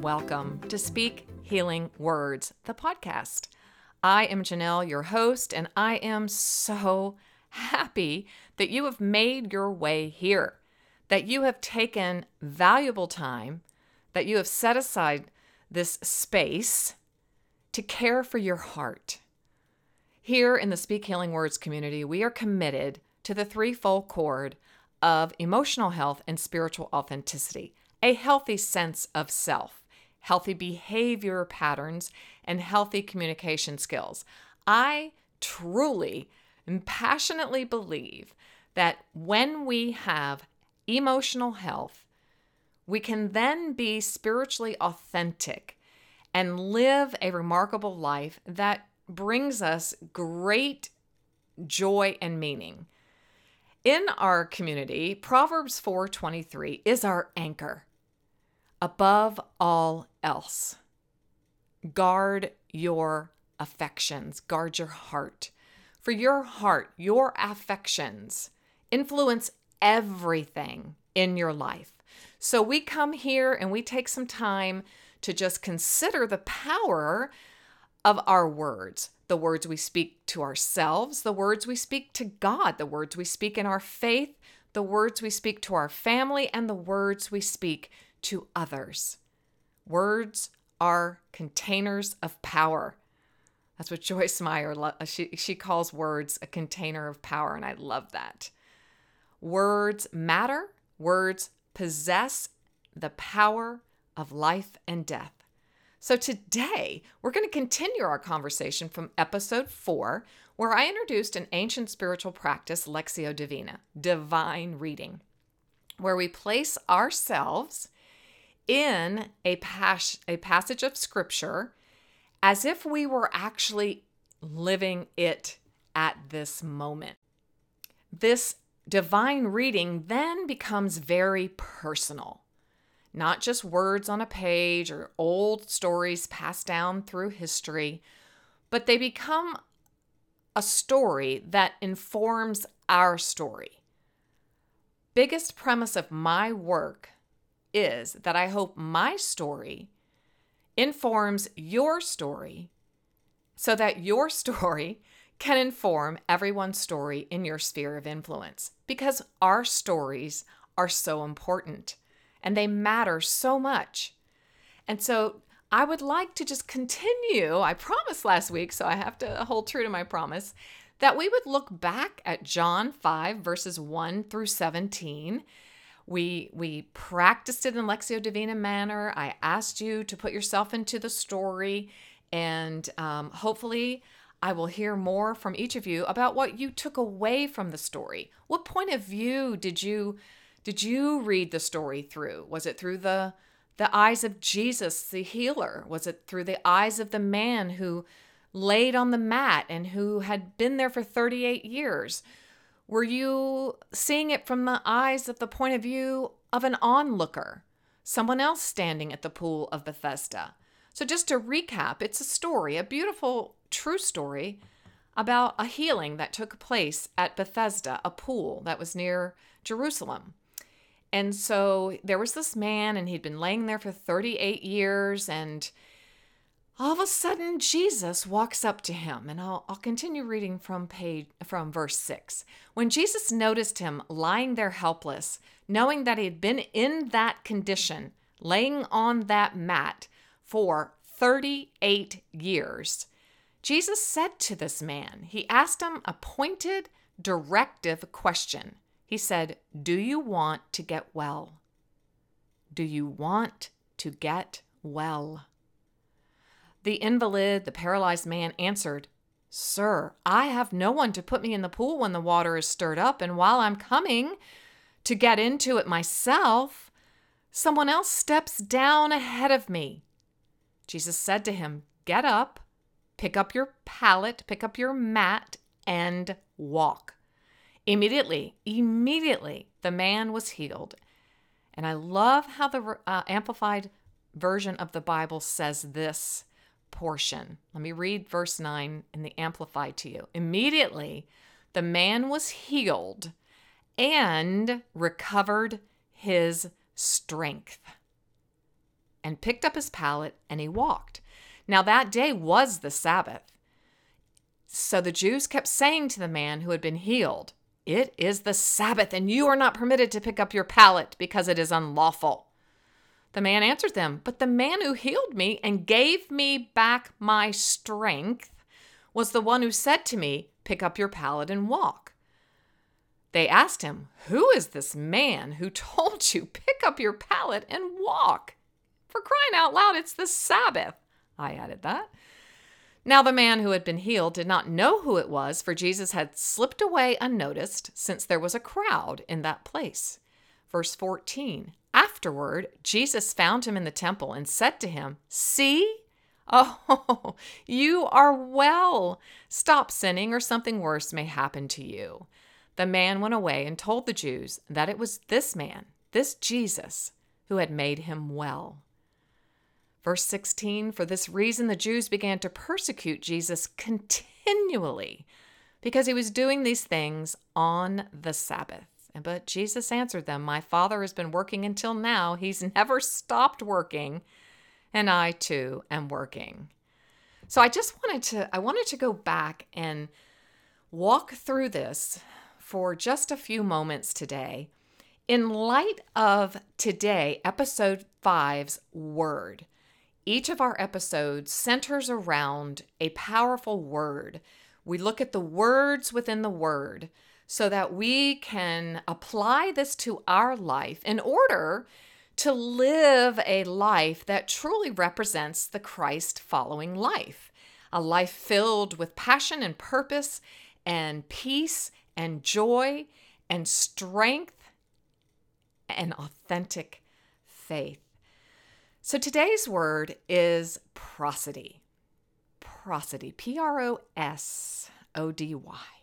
Welcome to Speak Healing Words, the podcast. I am Janelle, your host, and I am so happy that you have made your way here, that you have taken valuable time, that you have set aside this space to care for your heart. Here in the Speak Healing Words community, we are committed to the threefold cord of emotional health and spiritual authenticity, a healthy sense of self, healthy behavior patterns, and healthy communication skills. I truly and passionately believe that when we have emotional health, we can then be spiritually authentic and live a remarkable life that brings us great joy and meaning. In our community, Proverbs 4:23 is our anchor. Above all else, guard your affections, guard your heart. For your heart, your affections influence everything in your life. So we come here and we take some time to just consider the power of our words the words we speak to ourselves, the words we speak to God, the words we speak in our faith, the words we speak to our family, and the words we speak to others. Words are containers of power. That's what Joyce Meyer uh, she she calls words a container of power and I love that. Words matter. Words possess the power of life and death. So today, we're going to continue our conversation from episode 4 where I introduced an ancient spiritual practice, Lectio Divina, divine reading, where we place ourselves in a, pas- a passage of scripture as if we were actually living it at this moment. This divine reading then becomes very personal, not just words on a page or old stories passed down through history, but they become a story that informs our story. Biggest premise of my work is that I hope my story informs your story so that your story can inform everyone's story in your sphere of influence because our stories are so important and they matter so much. And so I would like to just continue. I promised last week, so I have to hold true to my promise that we would look back at John 5, verses 1 through 17. We, we practiced it in Lectio Divina manner. I asked you to put yourself into the story, and um, hopefully, I will hear more from each of you about what you took away from the story. What point of view did you did you read the story through? Was it through the the eyes of Jesus, the healer? Was it through the eyes of the man who laid on the mat and who had been there for 38 years? Were you seeing it from the eyes of the point of view of an onlooker, someone else standing at the pool of Bethesda? So, just to recap, it's a story, a beautiful, true story about a healing that took place at Bethesda, a pool that was near Jerusalem. And so there was this man, and he'd been laying there for 38 years, and all of a sudden Jesus walks up to him. And I'll, I'll continue reading from page from verse 6. When Jesus noticed him lying there helpless, knowing that he had been in that condition, laying on that mat for 38 years, Jesus said to this man, he asked him a pointed, directive question. He said, Do you want to get well? Do you want to get well? The invalid, the paralyzed man answered, Sir, I have no one to put me in the pool when the water is stirred up, and while I'm coming to get into it myself, someone else steps down ahead of me. Jesus said to him, Get up, pick up your pallet, pick up your mat, and walk. Immediately, immediately, the man was healed. And I love how the uh, Amplified version of the Bible says this portion. Let me read verse 9 in the Amplified to you. Immediately, the man was healed and recovered his strength and picked up his pallet and he walked. Now, that day was the Sabbath. So the Jews kept saying to the man who had been healed, It is the Sabbath, and you are not permitted to pick up your pallet because it is unlawful. The man answered them, But the man who healed me and gave me back my strength was the one who said to me, Pick up your pallet and walk. They asked him, Who is this man who told you, Pick up your pallet and walk? For crying out loud, it's the Sabbath. I added that. Now, the man who had been healed did not know who it was, for Jesus had slipped away unnoticed, since there was a crowd in that place. Verse 14 Afterward, Jesus found him in the temple and said to him, See, oh, you are well. Stop sinning, or something worse may happen to you. The man went away and told the Jews that it was this man, this Jesus, who had made him well. Verse 16 For this reason, the Jews began to persecute Jesus continually because he was doing these things on the Sabbath. But Jesus answered them, My Father has been working until now. He's never stopped working, and I too am working. So I just wanted to I wanted to go back and walk through this for just a few moments today in light of today episode 5's word. Each of our episodes centers around a powerful word. We look at the words within the word so that we can apply this to our life in order to live a life that truly represents the Christ following life. A life filled with passion and purpose and peace and joy and strength and authentic faith. So today's word is prosody. Prosody, P R O S O D Y.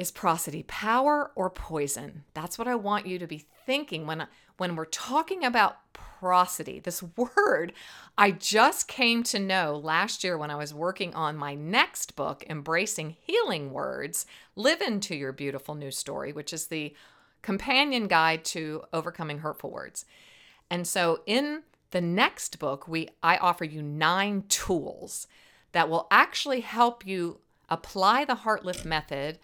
Is prosody power or poison? That's what I want you to be thinking when when we're talking about prosody. This word I just came to know last year when I was working on my next book, Embracing Healing Words: Live into Your Beautiful New Story, which is the companion guide to overcoming hurtful words. And so in the next book, we I offer you 9 tools that will actually help you apply the heart lift method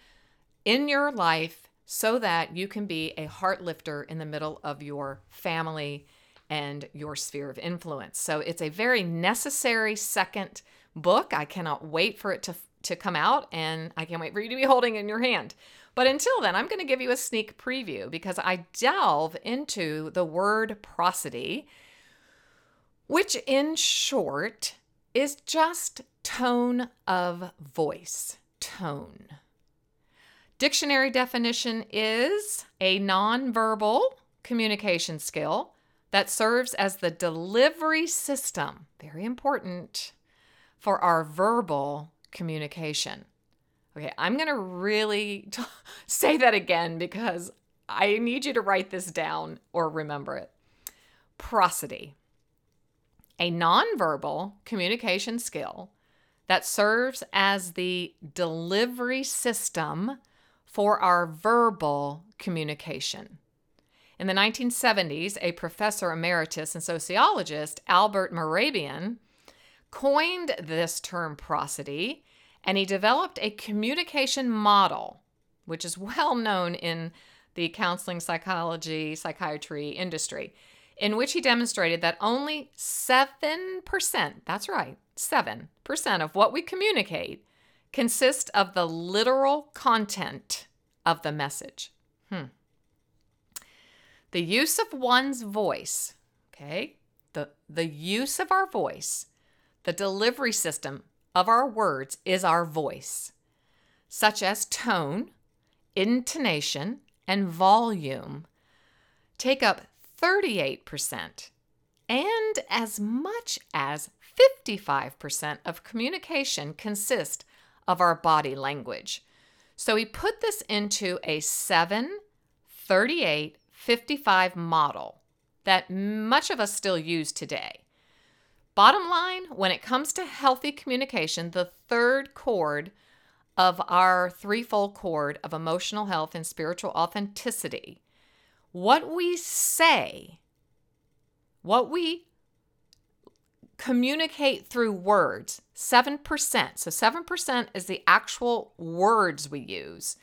in your life so that you can be a heart lifter in the middle of your family and your sphere of influence. So it's a very necessary second book. I cannot wait for it to to come out and I can't wait for you to be holding in your hand. But until then, I'm going to give you a sneak preview because I delve into the word prosody, which in short is just tone of voice. Tone. Dictionary definition is a nonverbal communication skill that serves as the delivery system, very important, for our verbal communication. Okay, I'm going to really t- say that again because I need you to write this down or remember it. Prosody, a nonverbal communication skill that serves as the delivery system for our verbal communication. In the 1970s, a professor emeritus and sociologist, Albert Mehrabian, coined this term prosody and he developed a communication model, which is well known in the counseling, psychology, psychiatry industry, in which he demonstrated that only 7%, that's right, 7% of what we communicate consist of the literal content of the message. Hmm. The use of one's voice, okay, the, the use of our voice, the delivery system of our words is our voice, such as tone, intonation, and volume, take up 38%, and as much as 55% of communication consists of our body language. So he put this into a 7, 38, 55 model that much of us still use today. Bottom line, when it comes to healthy communication, the third cord of our threefold cord of emotional health and spiritual authenticity, what we say, what we communicate through words, 7%. So 7% is the actual words we use.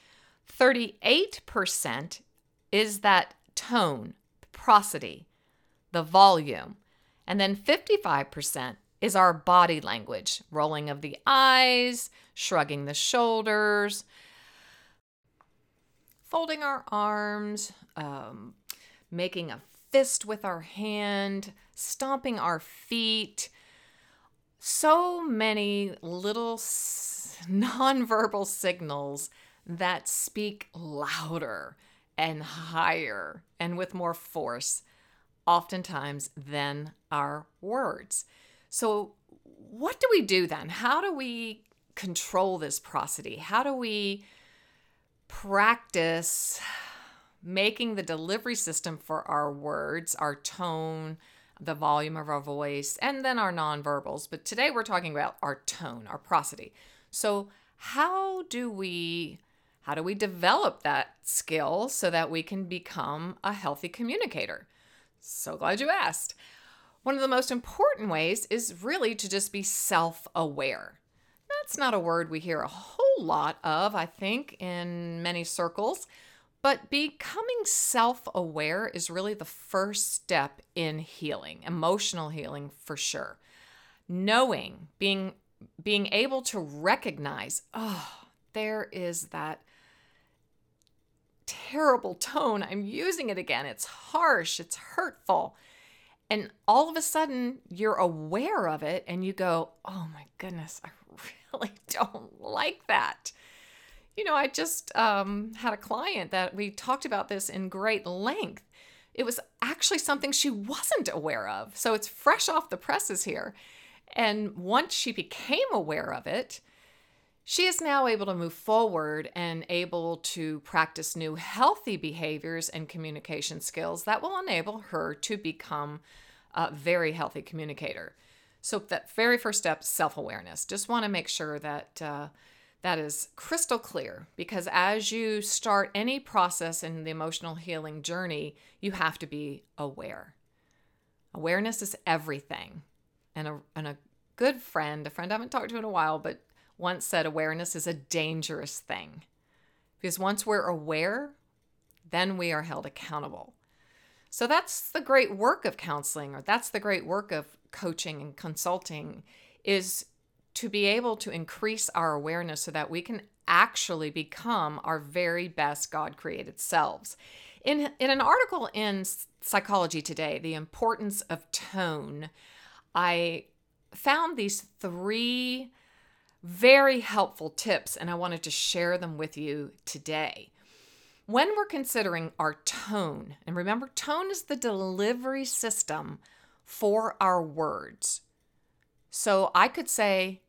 38% is that tone, prosody, the volume. And then 55% is our body language rolling of the eyes, shrugging the shoulders, folding our arms, um, making a fist with our hand, stomping our feet. So many little nonverbal signals that speak louder and higher and with more force, oftentimes, than our words. So, what do we do then? How do we control this prosody? How do we practice making the delivery system for our words, our tone, the volume of our voice, and then our nonverbals? But today we're talking about our tone, our prosody. So, how do we how do we develop that skill so that we can become a healthy communicator? So glad you asked. One of the most important ways is really to just be self aware. That's not a word we hear a whole lot of, I think, in many circles, but becoming self aware is really the first step in healing, emotional healing for sure. Knowing, being being able to recognize, oh, there is that terrible tone. I'm using it again. It's harsh, it's hurtful. And all of a sudden, you're aware of it and you go, oh my goodness, I really don't like that. You know, I just um, had a client that we talked about this in great length. It was actually something she wasn't aware of. So it's fresh off the presses here. And once she became aware of it, she is now able to move forward and able to practice new healthy behaviors and communication skills that will enable her to become a very healthy communicator. So, that very first step, self awareness. Just want to make sure that uh, that is crystal clear because as you start any process in the emotional healing journey, you have to be aware. Awareness is everything. And a, and a good friend, a friend I haven't talked to in a while, but once said awareness is a dangerous thing. Because once we're aware, then we are held accountable. So that's the great work of counseling, or that's the great work of coaching and consulting, is to be able to increase our awareness so that we can actually become our very best God created selves. In, in an article in Psychology Today, The Importance of Tone, I found these three very helpful tips, and I wanted to share them with you today. When we're considering our tone, and remember, tone is the delivery system for our words. So I could say,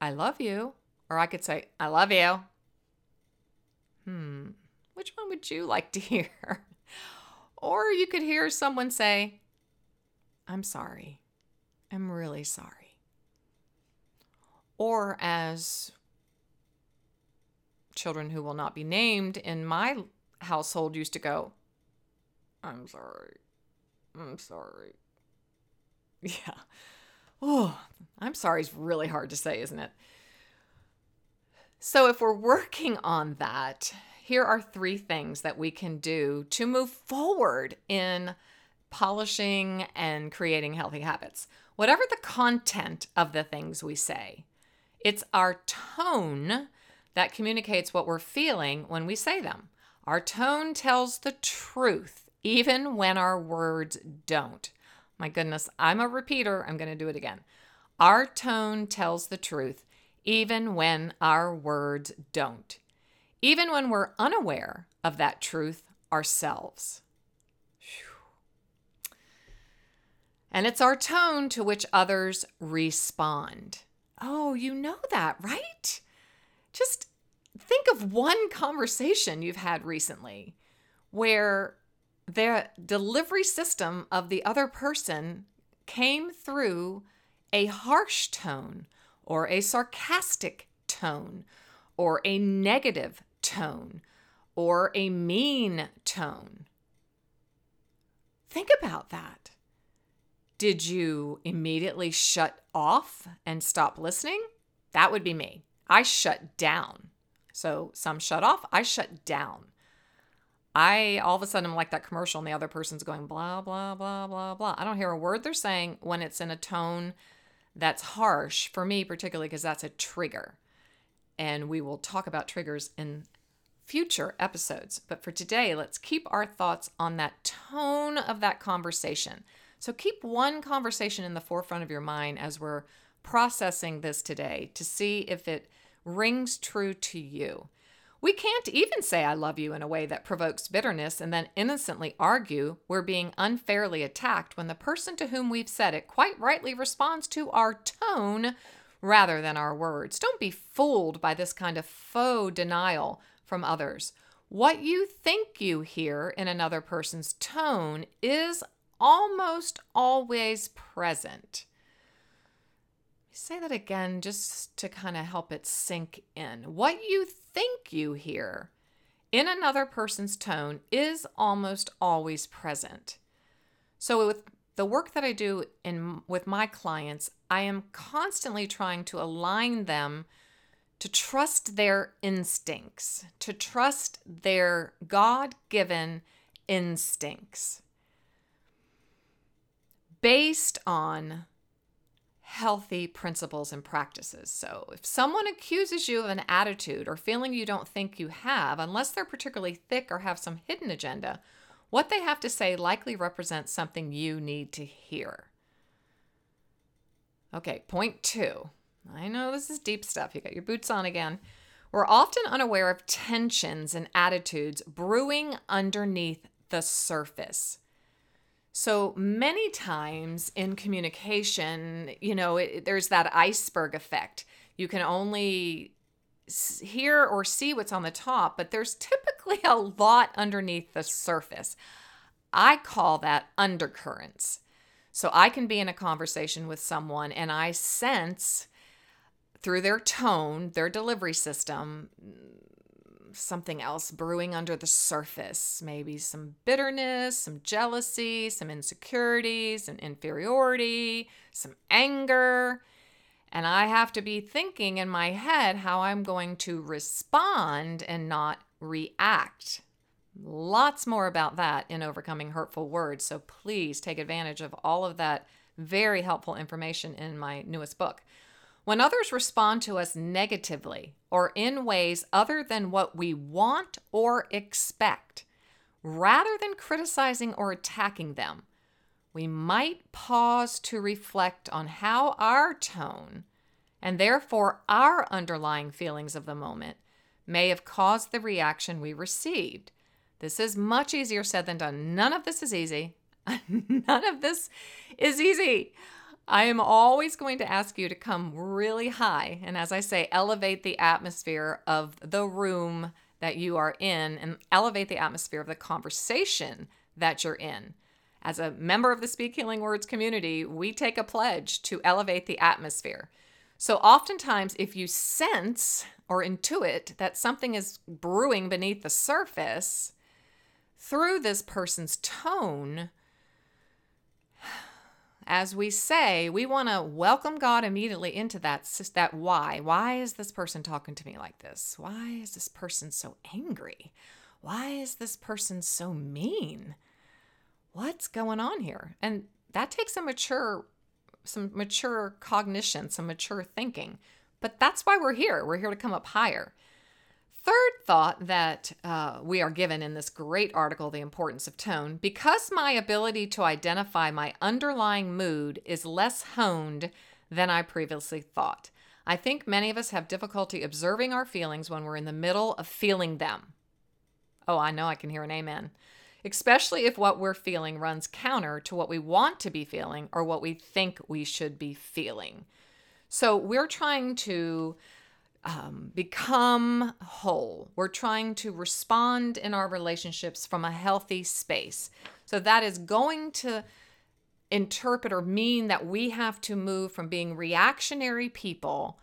I love you, or I could say, I love you. Hmm, which one would you like to hear? or you could hear someone say, I'm sorry. I'm really sorry. Or as children who will not be named in my household used to go, I'm sorry. I'm sorry. Yeah. Oh, I'm sorry is really hard to say, isn't it? So, if we're working on that, here are three things that we can do to move forward in polishing and creating healthy habits. Whatever the content of the things we say, it's our tone that communicates what we're feeling when we say them. Our tone tells the truth, even when our words don't. My goodness, I'm a repeater. I'm going to do it again. Our tone tells the truth, even when our words don't. Even when we're unaware of that truth ourselves. And it's our tone to which others respond. Oh, you know that, right? Just think of one conversation you've had recently where the delivery system of the other person came through a harsh tone or a sarcastic tone or a negative tone or a mean tone. Think about that. Did you immediately shut off and stop listening? That would be me. I shut down. So some shut off, I shut down. I all of a sudden I'm like that commercial and the other person's going blah, blah, blah, blah, blah. I don't hear a word they're saying when it's in a tone that's harsh for me, particularly because that's a trigger. And we will talk about triggers in future episodes. But for today, let's keep our thoughts on that tone of that conversation. So keep one conversation in the forefront of your mind as we're processing this today to see if it rings true to you. We can't even say I love you in a way that provokes bitterness and then innocently argue we're being unfairly attacked when the person to whom we've said it quite rightly responds to our tone rather than our words. Don't be fooled by this kind of faux denial from others. What you think you hear in another person's tone is almost always present. Say that again just to kind of help it sink in. What you think you hear in another person's tone is almost always present. So with the work that I do in with my clients, I am constantly trying to align them to trust their instincts, to trust their God given instincts based on healthy principles and practices. So, if someone accuses you of an attitude or feeling you don't think you have, unless they're particularly thick or have some hidden agenda, what they have to say likely represents something you need to hear. Okay, point two I know this is deep stuff. You got your boots on again. We're often unaware of tensions and attitudes brewing underneath the surface. So many times in communication, you know, it, there's that iceberg effect. You can only hear or see what's on the top, but there's typically a lot underneath the surface. I call that undercurrents. So I can be in a conversation with someone and I sense through their tone, their delivery system, something else brewing under the surface. Maybe some bitterness, some jealousy, some insecurities, some inferiority, some anger. And I have to be thinking in my head how I'm going to respond and not react. Lots more about that in Overcoming Hurtful Words. So please take advantage of all of that very helpful information in my newest book. When others respond to us negatively or in ways other than what we want or expect, rather than criticizing or attacking them, we might pause to reflect on how our tone and therefore our underlying feelings of the moment may have caused the reaction we received. This is much easier said than done. None of this is easy. None of this is easy. I am always going to ask you to come really high. And as I say, elevate the atmosphere of the room that you are in and elevate the atmosphere of the conversation that you're in. As a member of the Speak Healing Words community, we take a pledge to elevate the atmosphere. So, oftentimes, if you sense or intuit that something is brewing beneath the surface through this person's tone, as we say, we want to welcome God immediately into that that why. Why is this person talking to me like this? Why is this person so angry? Why is this person so mean? What's going on here? And that takes a mature some mature cognition, some mature thinking. But that's why we're here. We're here to come up higher. Third thought that uh, we are given in this great article, The Importance of Tone, because my ability to identify my underlying mood is less honed than I previously thought. I think many of us have difficulty observing our feelings when we're in the middle of feeling them. Oh, I know I can hear an amen. especially if what we're feeling runs counter to what we want to be feeling or what we think we should be feeling. So we're trying to um, become whole. We're trying to respond in our relationships from a healthy space. So that is going to interpret or mean that we have to move from being reactionary people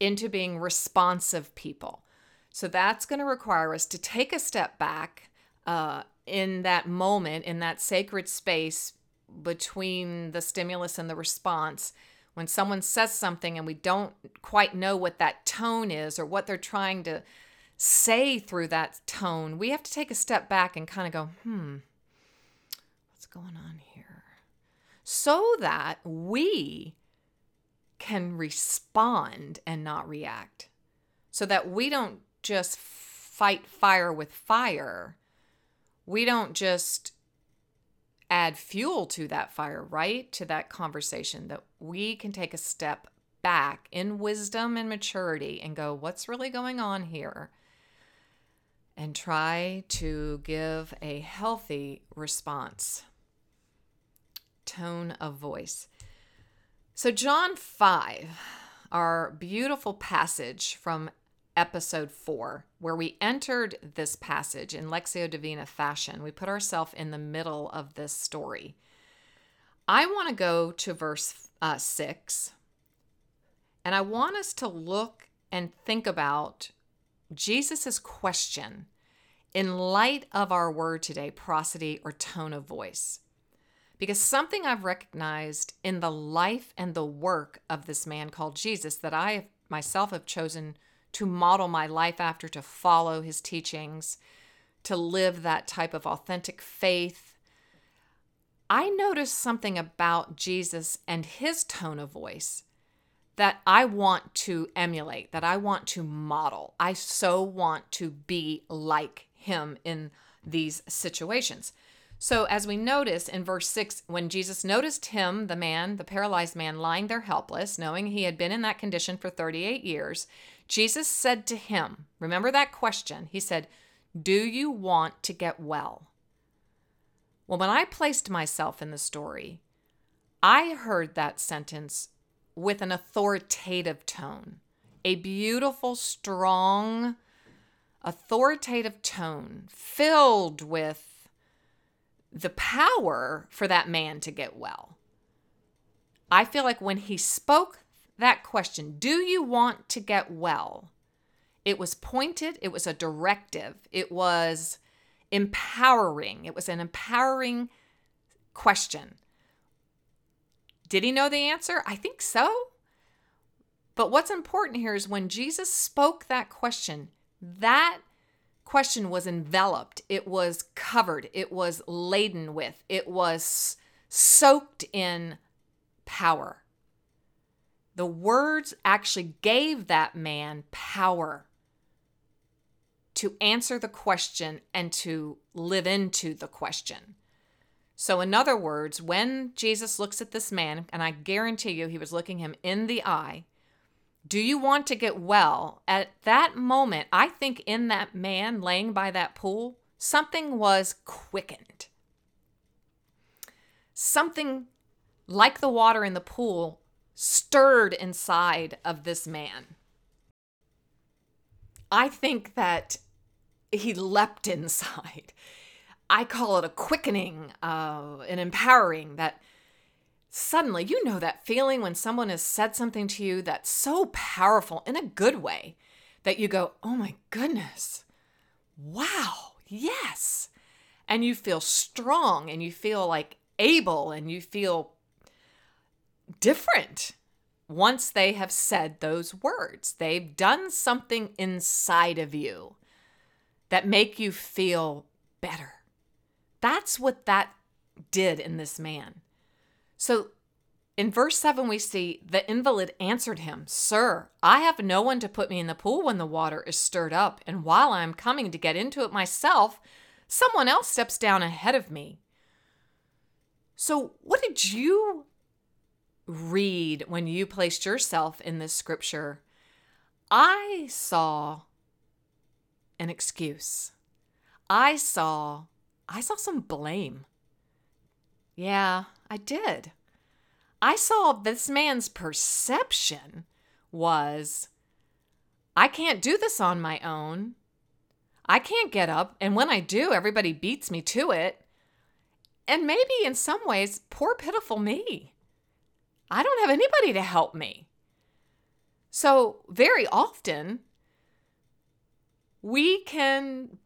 into being responsive people. So that's going to require us to take a step back uh, in that moment, in that sacred space between the stimulus and the response. When someone says something and we don't quite know what that tone is or what they're trying to say through that tone, we have to take a step back and kind of go, hmm, what's going on here? So that we can respond and not react. So that we don't just fight fire with fire. We don't just add fuel to that fire, right? To that conversation, that we can take a step back in wisdom and maturity and go, what's really going on here? And try to give a healthy response. Tone of voice. So, John 5, our beautiful passage from episode 4, where we entered this passage in Lectio Divina fashion, we put ourselves in the middle of this story. I want to go to verse uh, 6, and I want us to look and think about Jesus' question in light of our word today, prosody or tone of voice. Because something I've recognized in the life and the work of this man called Jesus that I myself have chosen to model my life after, to follow his teachings, to live that type of authentic faith. I noticed something about Jesus and his tone of voice that I want to emulate, that I want to model. I so want to be like him in these situations. So, as we notice in verse 6, when Jesus noticed him, the man, the paralyzed man, lying there helpless, knowing he had been in that condition for 38 years, Jesus said to him, Remember that question? He said, Do you want to get well? Well, when I placed myself in the story, I heard that sentence with an authoritative tone, a beautiful, strong, authoritative tone filled with the power for that man to get well. I feel like when he spoke that question, do you want to get well? It was pointed, it was a directive, it was empowering. It was an empowering question. Did he know the answer? I think so. But what's important here is when Jesus spoke that question, that question was enveloped, it was covered, it was laden with, it was soaked in power. The words actually gave that man power to answer the question and to live into the question. So, in other words, when Jesus looks at this man, and I guarantee you he was looking him in the eye, do you want to get well? At that moment, I think in that man laying by that pool, something was quickened. Something like the water in the pool stirred inside of this man. I think that he leapt inside. I call it a quickening, uh, an empowering that suddenly, you know that feeling when someone has said something to you that's so powerful in a good way that you go, oh my goodness, wow, yes. And you feel strong and you feel like able and you feel different once they have said those words. They've done something inside of you that make you feel better. That's what that did in this man. So in verse 7, we see the invalid answered him, Sir, I have no one to put me in the pool when the water is stirred up, and while I am coming to get into it myself, someone else steps down ahead of me. So, what did you read when you placed yourself in this scripture? I saw an excuse. I saw I saw some blame. Yeah, I did. I saw this man's perception was I can't do this on my own. I can't get up, and when I do, everybody beats me to it. And maybe in some ways, poor, pitiful me. I don't have anybody to help me. So, very often, we can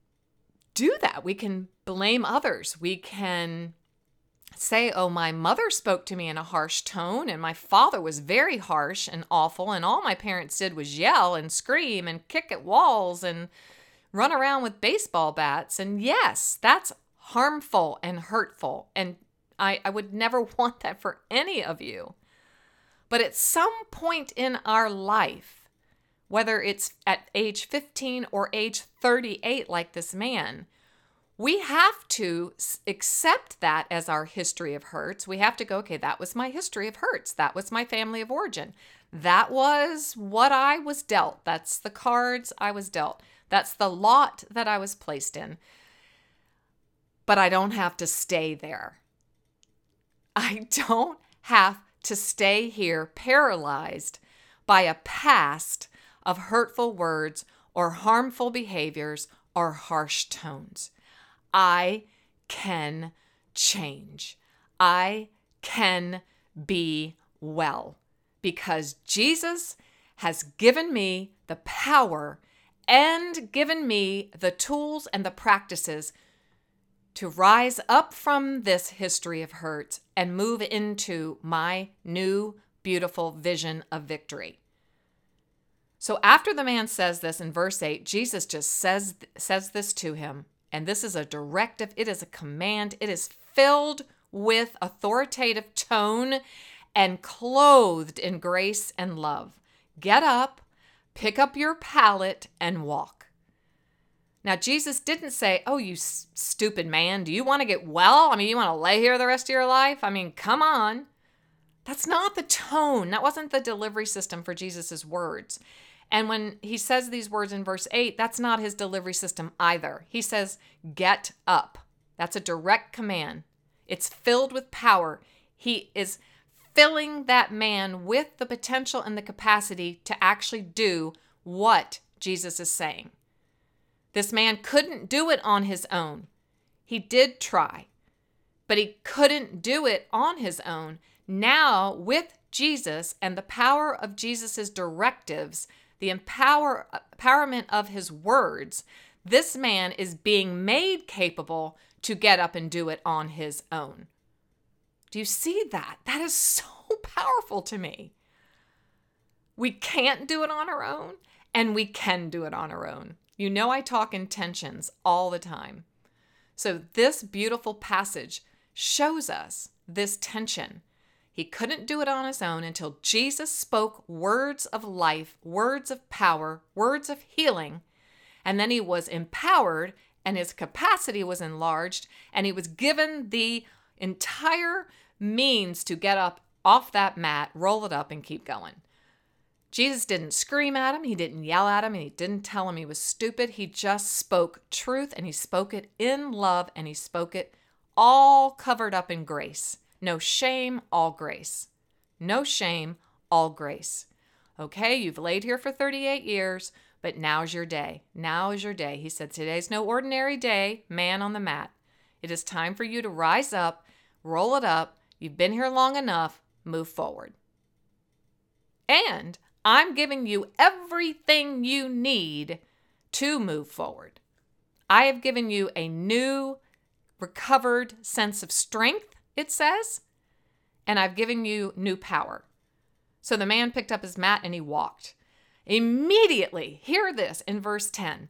do that. We can blame others. We can say, oh, my mother spoke to me in a harsh tone, and my father was very harsh and awful, and all my parents did was yell and scream and kick at walls and run around with baseball bats. And yes, that's harmful and hurtful. And I, I would never want that for any of you. But at some point in our life, whether it's at age 15 or age 38, like this man, we have to accept that as our history of hurts. We have to go, okay, that was my history of hurts. That was my family of origin. That was what I was dealt. That's the cards I was dealt. That's the lot that I was placed in. But I don't have to stay there. I don't have to stay here paralyzed by a past of hurtful words or harmful behaviors or harsh tones. I can change. I can be well because Jesus has given me the power and given me the tools and the practices to rise up from this history of hurt and move into my new beautiful vision of victory. So after the man says this in verse 8, Jesus just says says this to him, and this is a directive, it is a command, it is filled with authoritative tone and clothed in grace and love. Get up, pick up your pallet and walk. Now, Jesus didn't say, Oh, you s- stupid man, do you want to get well? I mean, you want to lay here the rest of your life? I mean, come on. That's not the tone. That wasn't the delivery system for Jesus' words. And when he says these words in verse 8, that's not his delivery system either. He says, Get up. That's a direct command. It's filled with power. He is filling that man with the potential and the capacity to actually do what Jesus is saying. This man couldn't do it on his own. He did try, but he couldn't do it on his own. Now, with Jesus and the power of Jesus' directives, the empower, empowerment of his words, this man is being made capable to get up and do it on his own. Do you see that? That is so powerful to me. We can't do it on our own, and we can do it on our own. You know, I talk intentions all the time. So, this beautiful passage shows us this tension. He couldn't do it on his own until Jesus spoke words of life, words of power, words of healing, and then he was empowered and his capacity was enlarged, and he was given the entire means to get up off that mat, roll it up, and keep going. Jesus didn't scream at him, he didn't yell at him, and he didn't tell him he was stupid. He just spoke truth and he spoke it in love and he spoke it all covered up in grace. No shame, all grace. No shame, all grace. Okay, you've laid here for 38 years, but now's your day. Now is your day. He said, Today's no ordinary day, man on the mat. It is time for you to rise up, roll it up. You've been here long enough, move forward. And I'm giving you everything you need to move forward. I have given you a new, recovered sense of strength, it says, and I've given you new power. So the man picked up his mat and he walked. Immediately, hear this in verse 10.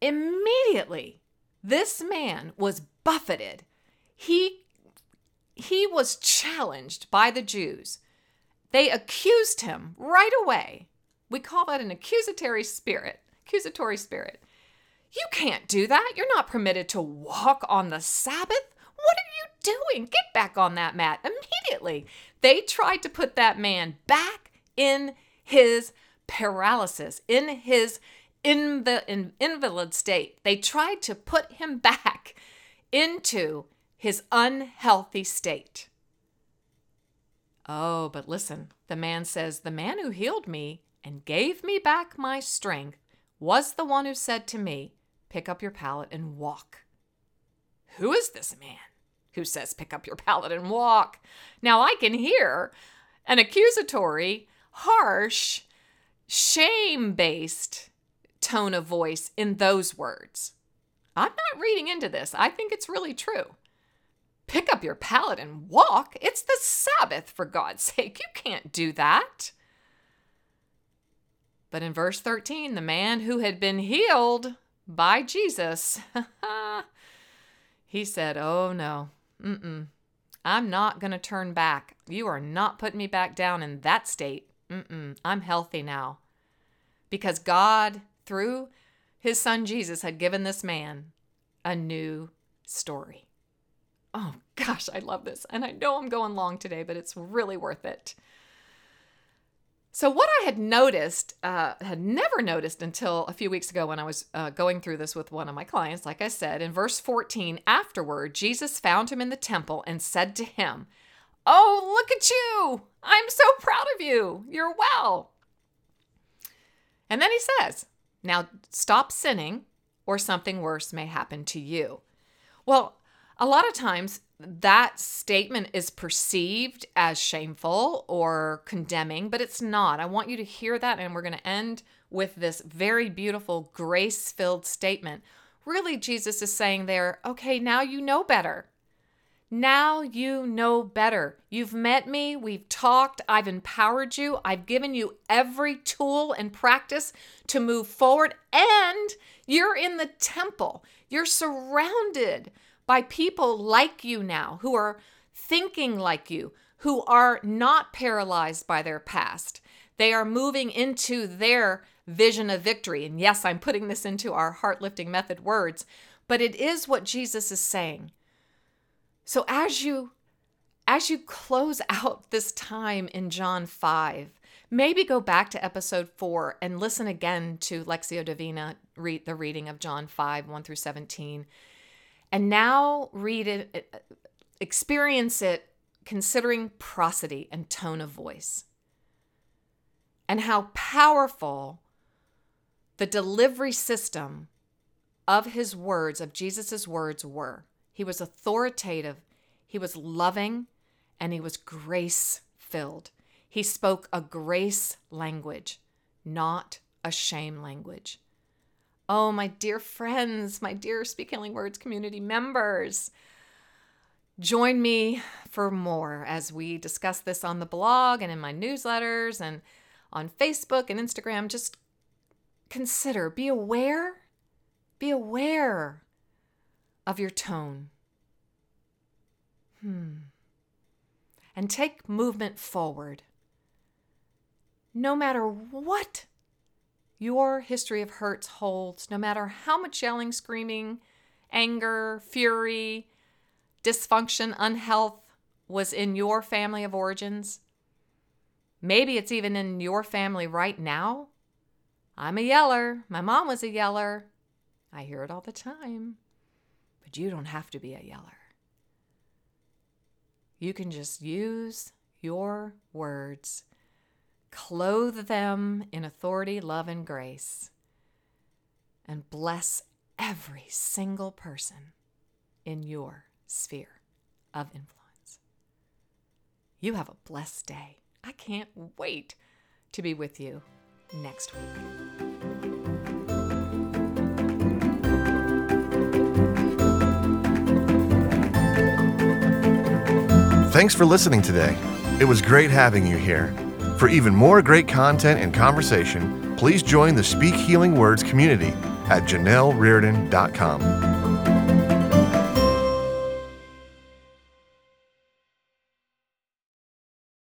Immediately, this man was buffeted. He he was challenged by the Jews. They accused him right away. We call that an accusatory spirit. Accusatory spirit. You can't do that. You're not permitted to walk on the Sabbath. What are you doing? Get back on that mat immediately. They tried to put that man back in his paralysis, in his inv- in invalid state. They tried to put him back into his unhealthy state. Oh, but listen, the man says, The man who healed me and gave me back my strength was the one who said to me, Pick up your pallet and walk. Who is this man who says, Pick up your pallet and walk? Now I can hear an accusatory, harsh, shame based tone of voice in those words. I'm not reading into this. I think it's really true. Pick up your pallet and walk. It's the Sabbath, for God's sake. You can't do that. But in verse 13, the man who had been healed by Jesus, he said, Oh no, mm-mm. I'm not going to turn back. You are not putting me back down in that state. Mm-mm. I'm healthy now. Because God, through his son Jesus, had given this man a new story. Oh gosh, I love this. And I know I'm going long today, but it's really worth it. So, what I had noticed, uh, had never noticed until a few weeks ago when I was uh, going through this with one of my clients, like I said, in verse 14, afterward, Jesus found him in the temple and said to him, Oh, look at you! I'm so proud of you! You're well. And then he says, Now stop sinning, or something worse may happen to you. Well, a lot of times that statement is perceived as shameful or condemning, but it's not. I want you to hear that, and we're going to end with this very beautiful, grace filled statement. Really, Jesus is saying there, okay, now you know better. Now you know better. You've met me, we've talked, I've empowered you, I've given you every tool and practice to move forward, and you're in the temple. You're surrounded by people like you now who are thinking like you, who are not paralyzed by their past. They are moving into their vision of victory. And yes, I'm putting this into our heart lifting method words, but it is what Jesus is saying. So as you as you close out this time in John 5, maybe go back to episode 4 and listen again to Lectio Divina read the reading of John 5 1 through 17 and now read it, uh, experience it considering prosody and tone of voice, and how powerful the delivery system of his words, of Jesus' words, were. He was authoritative, he was loving, and he was grace filled. He spoke a grace language, not a shame language. Oh, my dear friends, my dear Speak Healing Words community members, join me for more as we discuss this on the blog and in my newsletters and on Facebook and Instagram. Just consider, be aware, be aware of your tone. Hmm. And take movement forward. No matter what your history of hurts holds, no matter how much yelling, screaming, anger, fury, dysfunction, unhealth was in your family of origins. Maybe it's even in your family right now. I'm a yeller. My mom was a yeller. I hear it all the time. But you don't have to be a yeller. You can just use your words Clothe them in authority, love, and grace, and bless every single person in your sphere of influence. You have a blessed day. I can't wait to be with you next week. Thanks for listening today. It was great having you here. For even more great content and conversation, please join the Speak Healing Words community at janellereardon.com.